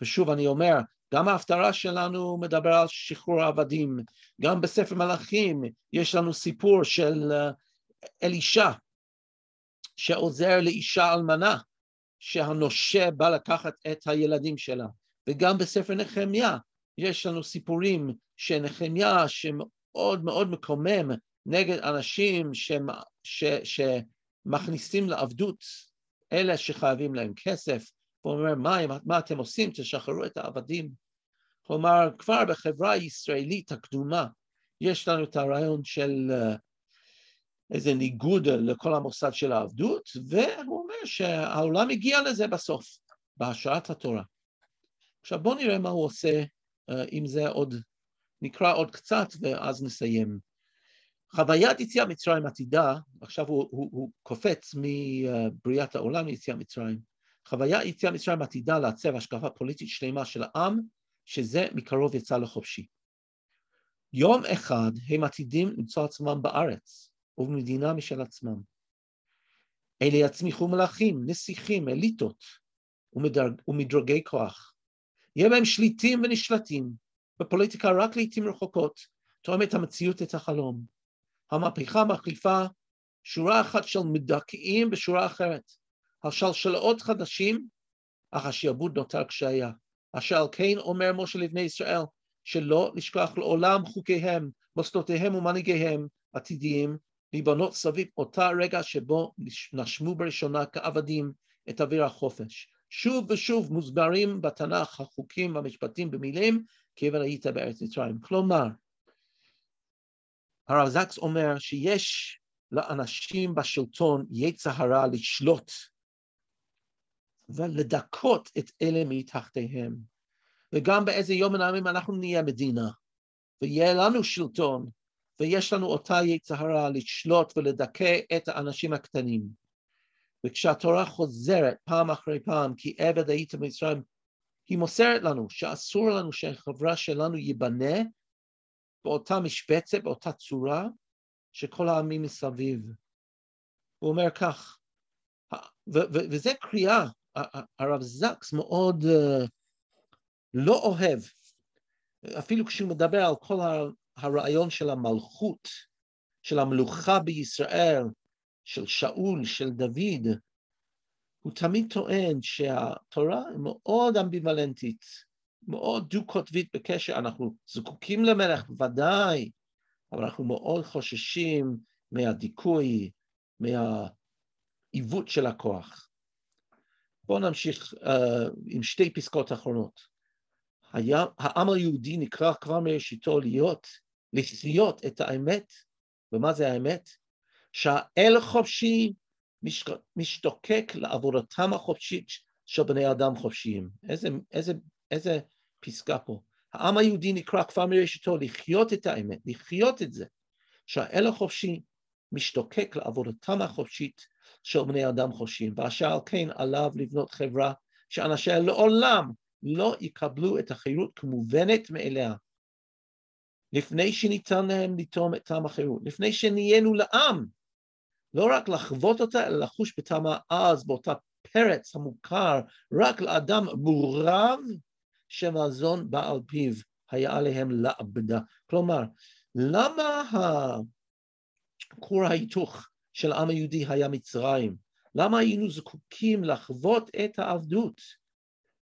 ושוב אני אומר, גם ההפטרה שלנו מדבר על שחרור העבדים, גם בספר מלאכים יש לנו סיפור של אה, אלישע שעוזר לאישה אלמנה שהנושה בא לקחת את הילדים שלה, וגם בספר נחמיה יש לנו סיפורים שנחמיה שמאוד מאוד מקומם נגד אנשים ש, ש, שמכניסים לעבדות אלה שחייבים להם כסף, הוא אומר, מה, מה אתם עושים? תשחררו את העבדים. כלומר, כבר בחברה הישראלית הקדומה יש לנו את הרעיון של אה, איזה ניגוד לכל המוסד של העבדות, והוא אומר שהעולם הגיע לזה בסוף, בהשראת התורה. עכשיו בואו נראה מה הוא עושה אה, זה עוד, נקרא עוד קצת ואז נסיים. חוויית יציאת מצרים עתידה, עכשיו הוא, הוא, הוא קופץ מבריאת העולם ליציאת מצרים, חוויית יציאת מצרים עתידה לעצב השקפה פוליטית שלמה של העם, שזה מקרוב יצא לחופשי. יום אחד הם עתידים למצוא עצמם בארץ ובמדינה משל עצמם. אלה יצמיחו מלכים, נסיכים, אליטות ומדרג, ומדרגי כוח. יהיה בהם שליטים ונשלטים, בפוליטיקה רק לעיתים רחוקות, תואמת המציאות את החלום. המהפכה מחליפה שורה אחת של מדכאים בשורה אחרת, על שלשלאות חדשים, אך השעבוד נותר כשהיה. אשר על כן אומר משה לבני ישראל, שלא לשכוח לעולם חוקיהם, מוסדותיהם ומנהיגיהם עתידיים, להיבנות סביב אותה רגע שבו נשמו בראשונה כעבדים את אוויר החופש. שוב ושוב מוסברים בתנ"ך החוקים והמשפטים במילים, כיוון היית בארץ מצרים. כלומר, הרב זקס אומר שיש לאנשים בשלטון יצע הרע לשלוט ולדכות את אלה מתחתיהם. וגם באיזה יום מן הימים אנחנו נהיה מדינה, ויהיה לנו שלטון, ויש לנו אותה יצהרה לשלוט ולדכא את האנשים הקטנים. וכשהתורה חוזרת פעם אחרי פעם, כי עבד היית במצרים, היא מוסרת לנו שאסור לנו שהחברה שלנו ייבנה באותה משבצת, באותה צורה, שכל העמים מסביב. הוא אומר כך, וזה קריאה, הרב זקס מאוד uh, לא אוהב, אפילו כשהוא מדבר על כל הרעיון של המלכות, של המלוכה בישראל, של שאול, של דוד, הוא תמיד טוען שהתורה מאוד אמביוולנטית, מאוד דו-קוטבית בקשר, אנחנו זקוקים למלך, ודאי, אבל אנחנו מאוד חוששים מהדיכוי, מהעיוות של הכוח. בואו נמשיך uh, עם שתי פסקאות אחרונות. היה, העם היהודי נקרא כבר מראשיתו להיות, לחיות את האמת, ומה זה האמת? שהאל חופשי משתוקק לעבודתם החופשית של בני אדם חופשיים. איזה, איזה, איזה פסקה פה. העם היהודי נקרא כבר מראשיתו לחיות את האמת, לחיות את זה, שהאל החופשי משתוקק לעבודתם החופשית של בני אדם חופשיים, ואשר על כן עליו לבנות חברה שאנשיה לעולם לא יקבלו את החירות כמובנת מאליה. לפני שניתן להם לטעום את טעם החירות, לפני שנהיינו לעם, לא רק לחוות אותה, אלא לחוש בטעם העז באותה פרץ המוכר רק לאדם מורב שמזון בעל פיו היה עליהם לעבדה. כלומר, למה כור ההיתוך של העם היהודי היה מצרים? למה היינו זקוקים לחוות את העבדות?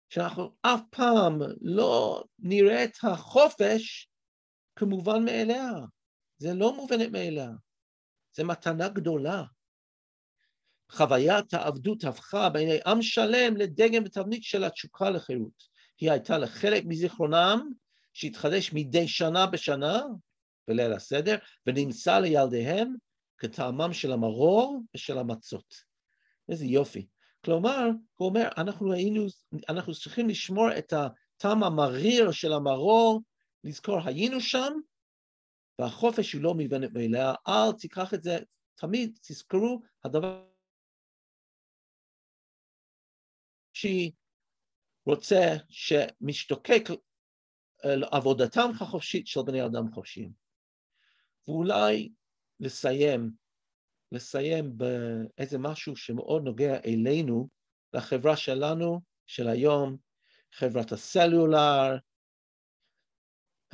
שאנחנו אף פעם לא נראה את החופש כמובן מאליה. זה לא מובנת מאליה, זה מתנה גדולה. חוויית העבדות הפכה בעיני עם שלם לדגם ותבנית של התשוקה לחירות. היא הייתה לחלק מזיכרונם שהתחדש מדי שנה בשנה בליל הסדר, ונמצא לילדיהם כטעמם של המרור ושל המצות. איזה יופי. כלומר, הוא אומר, אנחנו היינו, אנחנו צריכים לשמור את הטעם המריר של המרור, לזכור היינו שם, והחופש הוא לא מובנת מאליה, אל תיקח את זה, תמיד תזכרו, הדבר שהיא רוצה שמשתוקק לעבודתם החופשית של בני אדם חופשיים. ואולי לסיים, לסיים באיזה משהו שמאוד נוגע אלינו, לחברה שלנו, של היום, חברת הסלולר,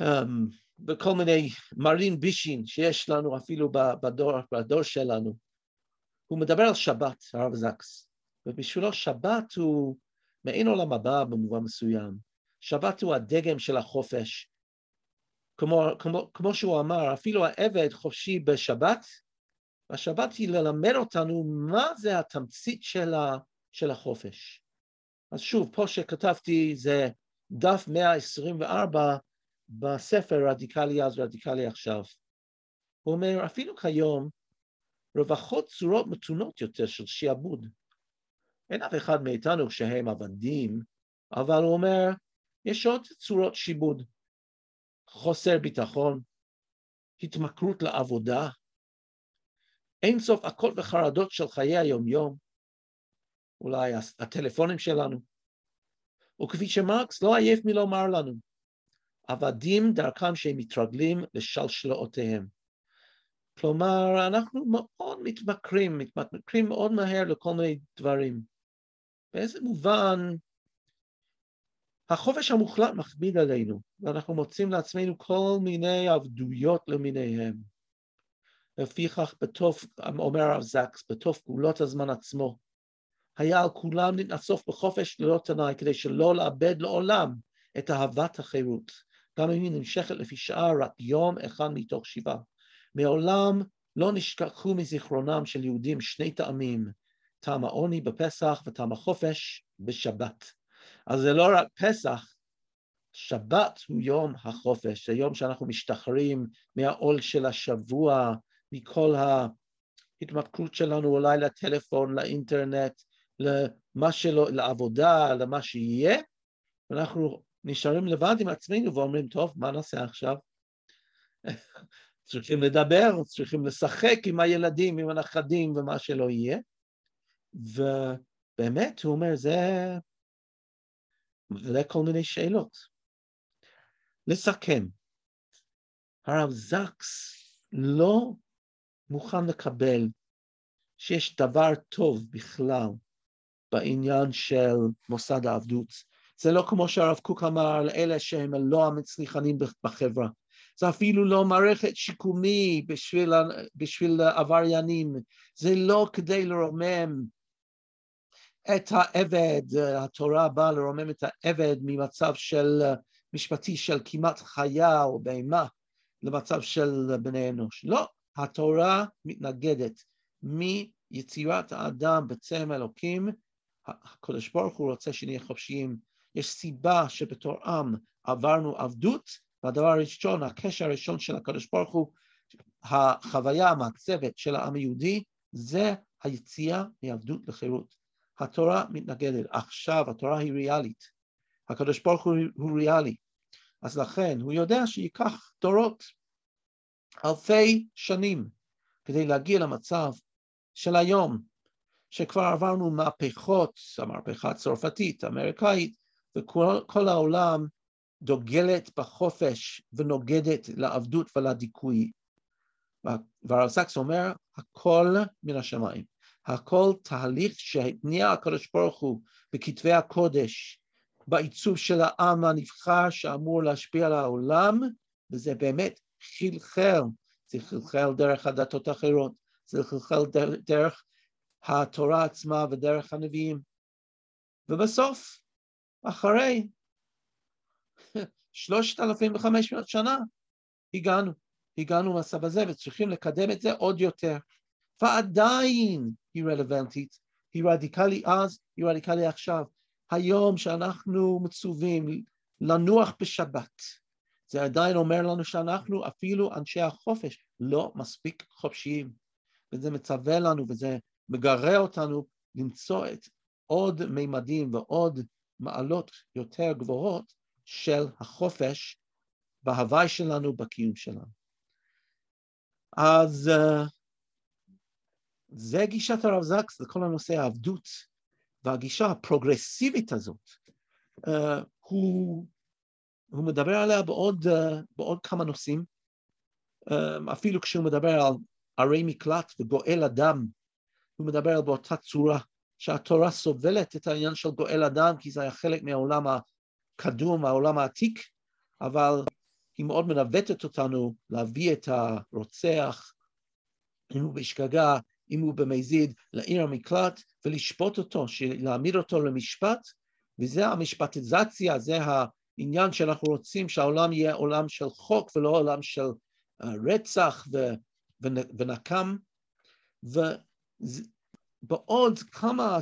um, וכל מיני מרין בישין שיש לנו אפילו בדור, בדור שלנו. הוא מדבר על שבת, הרב זקס, ובשבילו שבת הוא מעין עולם הבא במובן מסוים. שבת הוא הדגם של החופש. כמו, כמו, כמו שהוא אמר, אפילו העבד חופשי בשבת, השבת היא ללמד אותנו מה זה התמצית של, ה, של החופש. אז שוב, פה שכתבתי זה דף 124 בספר רדיקלי אז רדיקלי עכשיו. הוא אומר, אפילו כיום, רווחות צורות מתונות יותר של שיעבוד. אין אף אחד מאיתנו שהם עבדים, אבל הוא אומר, יש עוד צורות שיבוד. חוסר ביטחון, התמכרות לעבודה, אין סוף הכל וחרדות של חיי היומיום, אולי הטלפונים שלנו. וכפי שמרקס לא עייף מלומר לנו, עבדים דרכם שהם מתרגלים לשלשלאותיהם. כלומר, אנחנו מאוד מתמכרים, מתמכרים מאוד מהר לכל מיני דברים. באיזה מובן החופש המוחלט מכביד עלינו, ואנחנו מוצאים לעצמנו כל מיני עבדויות למיניהם. לפיכך, בתוף, אומר הרב זקס, בתוף גאולות הזמן עצמו, היה על כולם להתנסוף בחופש ללא תנאי, כדי שלא לאבד לעולם את אהבת החירות, גם אם היא נמשכת לפי שעה רק יום אחד מתוך שבעה. מעולם לא נשכחו מזיכרונם של יהודים שני טעמים, טעם העוני בפסח וטעם החופש בשבת. אז זה לא רק פסח, שבת הוא יום החופש, זה יום שאנחנו משתחררים מהעול של השבוע, מכל ההתמכרות שלנו אולי לטלפון, לאינטרנט, למה שלא, לעבודה, למה שיהיה, ואנחנו נשארים לבד עם עצמנו ואומרים, טוב, מה נעשה עכשיו? צריכים לדבר, צריכים לשחק עם הילדים, עם הנכדים ומה שלא יהיה. ובאמת, הוא אומר, זה לכל מיני שאלות. לסכם, הרב זקס לא מוכן לקבל שיש דבר טוב בכלל בעניין של מוסד העבדות. זה לא כמו שהרב קוק אמר על אלה שהם לא המצליחנים בחברה. זה אפילו לא מערכת שיקומי בשביל, בשביל עבריינים, זה לא כדי לרומם את העבד, התורה באה לרומם את העבד ממצב של משפטי של כמעט חיה או בהמה למצב של בני אנוש. לא, התורה מתנגדת מיצירת האדם בצלם אלוקים, הקדוש ברוך הוא רוצה שנהיה חופשיים. יש סיבה שבתור עם עברנו עבדות, והדבר הראשון, הקשר הראשון של הקדוש ברוך הוא, החוויה המעצבת של העם היהודי, זה היציאה מעבדות לחירות. התורה מתנגדת. עכשיו התורה היא ריאלית. הקדוש ברוך הוא, ריאלי. אז לכן הוא יודע שייקח דורות, אלפי שנים, כדי להגיע למצב של היום, שכבר עברנו מהפכות, המהפכה הצרפתית, האמריקאית, וכל העולם דוגלת בחופש ונוגדת לעבדות ולדיכוי. והרב זקס אומר, הכל מן השמיים. הכל תהליך שהתניע הקדוש ברוך הוא בכתבי הקודש, בעיצוב של העם הנבחר שאמור להשפיע על העולם, וזה באמת חלחל, זה חלחל דרך הדתות האחרות, זה חלחל דרך התורה עצמה ודרך הנביאים. ובסוף, אחרי שלושת אלפים וחמש מאות שנה, הגענו, הגענו למצב הזה וצריכים לקדם את זה עוד יותר. ועדיין היא רלוונטית, היא רדיקלי אז, היא רדיקלי עכשיו. היום שאנחנו מצווים לנוח בשבת, זה עדיין אומר לנו שאנחנו אפילו אנשי החופש לא מספיק חופשיים. וזה מצווה לנו וזה מגרה אותנו למצוא את עוד מימדים ועוד מעלות יותר גבוהות של החופש בהוואי שלנו, בקיום שלנו. אז uh, זה גישת הרב זקס לכל הנושא העבדות, והגישה הפרוגרסיבית הזאת, uh, הוא, הוא מדבר עליה בעוד, uh, בעוד כמה נושאים, אפילו כשהוא מדבר על ערי מקלט וגואל אדם, הוא מדבר על באותה צורה שהתורה סובלת את העניין של גואל אדם, כי זה היה חלק מהעולם הקדום, העולם העתיק, אבל היא מאוד מנווטת אותנו להביא את הרוצח, אם הוא בשגגה, אם הוא במזיד, לעיר המקלט ולשפוט אותו, להעמיד אותו למשפט, וזה המשפטיזציה, זה העניין שאנחנו רוצים שהעולם יהיה עולם של חוק ולא עולם של אה, רצח ונקם, ובעוד כמה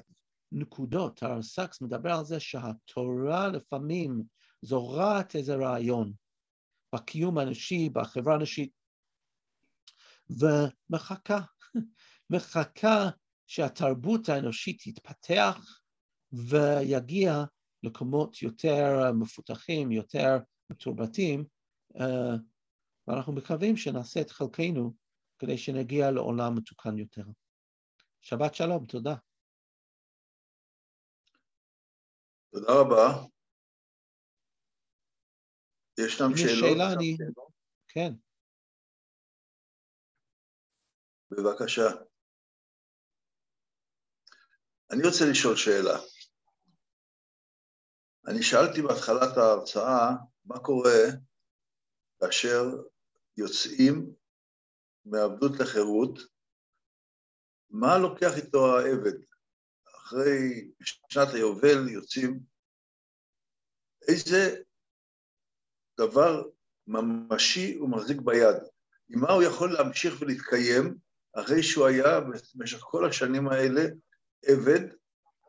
נקודות, הרב סקס מדבר על זה שהתורה לפעמים זורעת איזה רעיון בקיום האנושי, בחברה האנושית, ומחכה, מחכה שהתרבות האנושית תתפתח ויגיע למקומות יותר מפותחים, יותר מתורבתים, אה, ואנחנו מקווים שנעשה את חלקנו כדי שנגיע לעולם מתוקן יותר. שבת שלום, תודה. תודה רבה. ישנם שאלות? שאלה, אני... כן. בבקשה. אני רוצה לשאול שאלה. אני שאלתי בהתחלת ההרצאה, מה קורה כאשר יוצאים מעבדות לחירות, מה לוקח איתו העבד? אחרי שנת היובל יוצאים, איזה דבר ממשי הוא מחזיק ביד? עם מה הוא יכול להמשיך ולהתקיים אחרי שהוא היה במשך כל השנים האלה עבד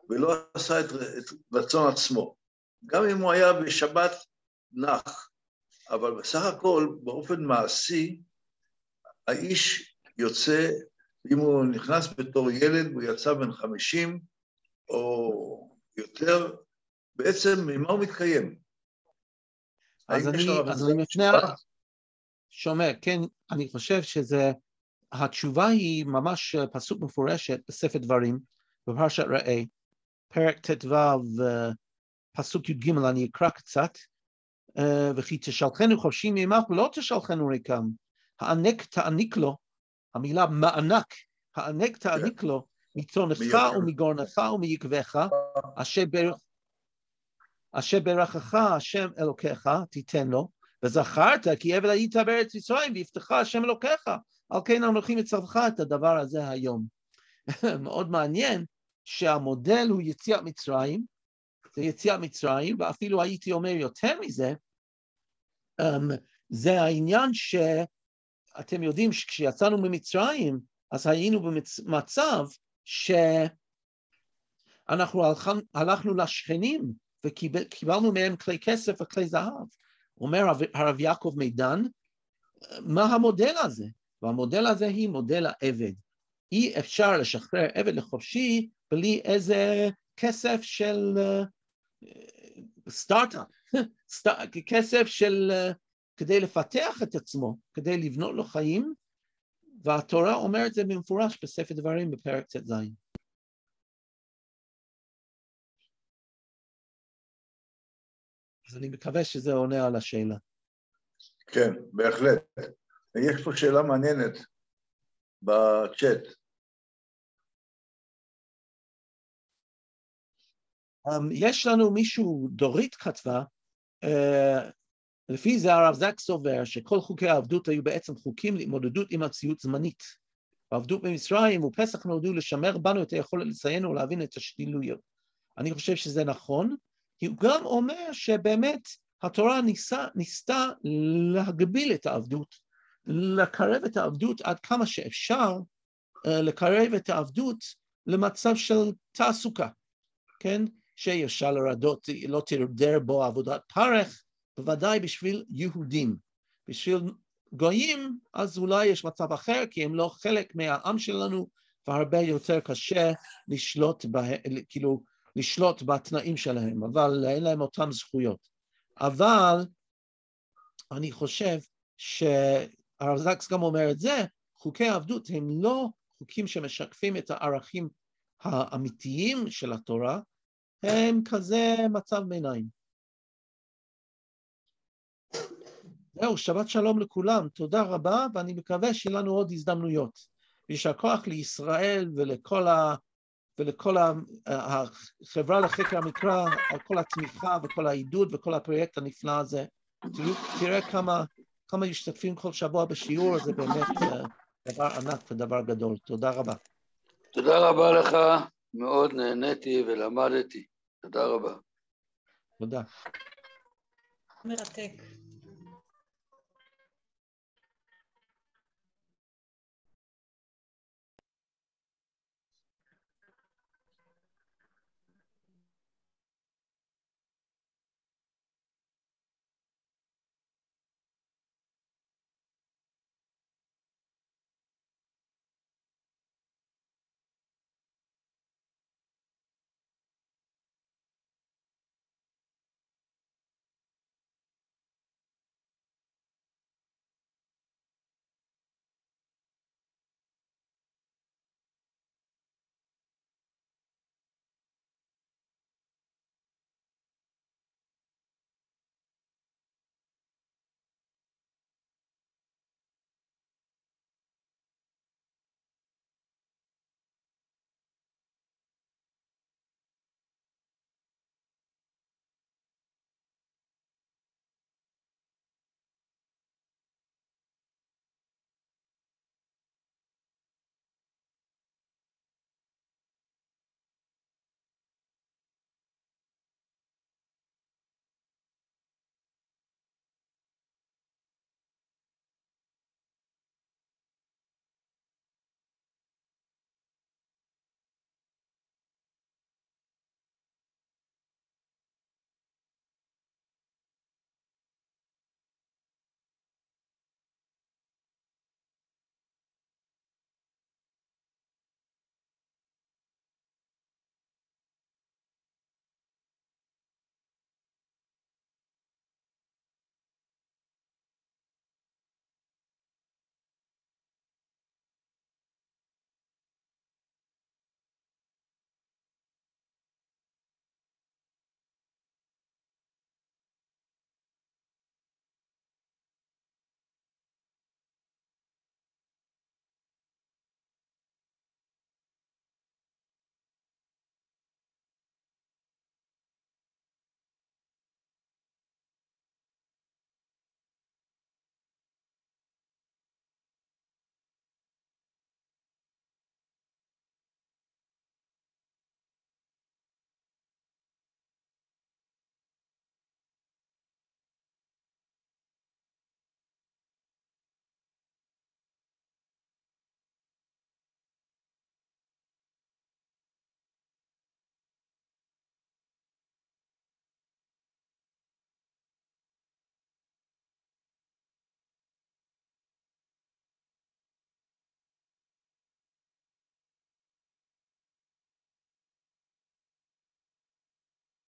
ולא עשה את, רצון עצמו? גם אם הוא היה בשבת נח, אבל בסך הכל, באופן מעשי, האיש יוצא, אם הוא נכנס בתור ילד והוא יצא בן חמישים או יותר, בעצם ממה הוא מתקיים? אז אני, אז אני מפנה, שומע, כן, אני חושב שזה, התשובה היא ממש פסוק מפורשת בספר דברים, בפרשת ראה, פרק ט"ו, פסוק י"ג, אני אקרא קצת, אה, וכי תשלחנו חופשי מימיו ולא תשלחנו ריקם. הענק תעניק לו, המילה מענק, הענק תעניק לו מצונך ומגורנך ומיקבך, אשר ברכך השם אלוקיך תיתן לו, וזכרת כי עבד היית בארץ ישראל והבטחה השם אלוקיך, על כן אנוכי מצווך את הדבר הזה היום. מאוד מעניין שהמודל הוא יציאת מצרים, זה יציאת מצרים, ואפילו הייתי אומר יותר מזה, um, זה העניין שאתם יודעים שכשיצאנו ממצרים, אז היינו במצב שאנחנו הלכנו לשכנים וקיבלנו מהם כלי כסף וכלי זהב. אומר הרב יעקב מידן, מה המודל הזה? והמודל הזה היא מודל העבד. אי אפשר לשחרר עבד לחופשי בלי איזה כסף של סטארט-אפ, כסף של, כדי לפתח את עצמו, כדי לבנות לו חיים, והתורה אומרת זה במפורש בספר דברים בפרק ט"ז. אז אני מקווה שזה עונה על השאלה. כן, בהחלט. יש פה שאלה מעניינת. בצ'אט. Um, יש לנו מישהו, דורית כתבה, uh, לפי זה הרב זק סובר שכל חוקי העבדות היו בעצם חוקים להתמודדות עם המציאות זמנית. העבדות במצרים ופסח נולדו לשמר בנו את היכולת לציין ולהבין את השלילויות. אני חושב שזה נכון, כי הוא גם אומר שבאמת התורה ניסה, ניסתה להגביל את העבדות, לקרב את העבדות עד כמה שאפשר, אה, לקרב את העבדות למצב של תעסוקה, כן? שאפשר לרדות, לא תרדר בו עבודת פרך, בוודאי בשביל יהודים. בשביל גויים, אז אולי יש מצב אחר, כי הם לא חלק מהעם שלנו, והרבה יותר קשה לשלוט, בה, כאילו, לשלוט בתנאים שלהם, אבל אין להם אותן זכויות. אבל אני חושב שהרב זקס גם אומר את זה, חוקי העבדות הם לא חוקים שמשקפים את הערכים האמיתיים של התורה, הם כזה מצב ביניים. זהו, שבת שלום לכולם, תודה רבה, ואני מקווה שיהיו לנו עוד הזדמנויות. יישר כוח לישראל ולכל, ה, ולכל ה, החברה לחקר המקרא, על כל התמיכה וכל העידוד וכל הפרויקט הנפלא הזה. תראה כמה, כמה משתתפים כל שבוע בשיעור, זה באמת אה, דבר ענק ודבר גדול. תודה רבה. תודה רבה לך, מאוד נהניתי ולמדתי. תודה רבה. תודה. מרתק.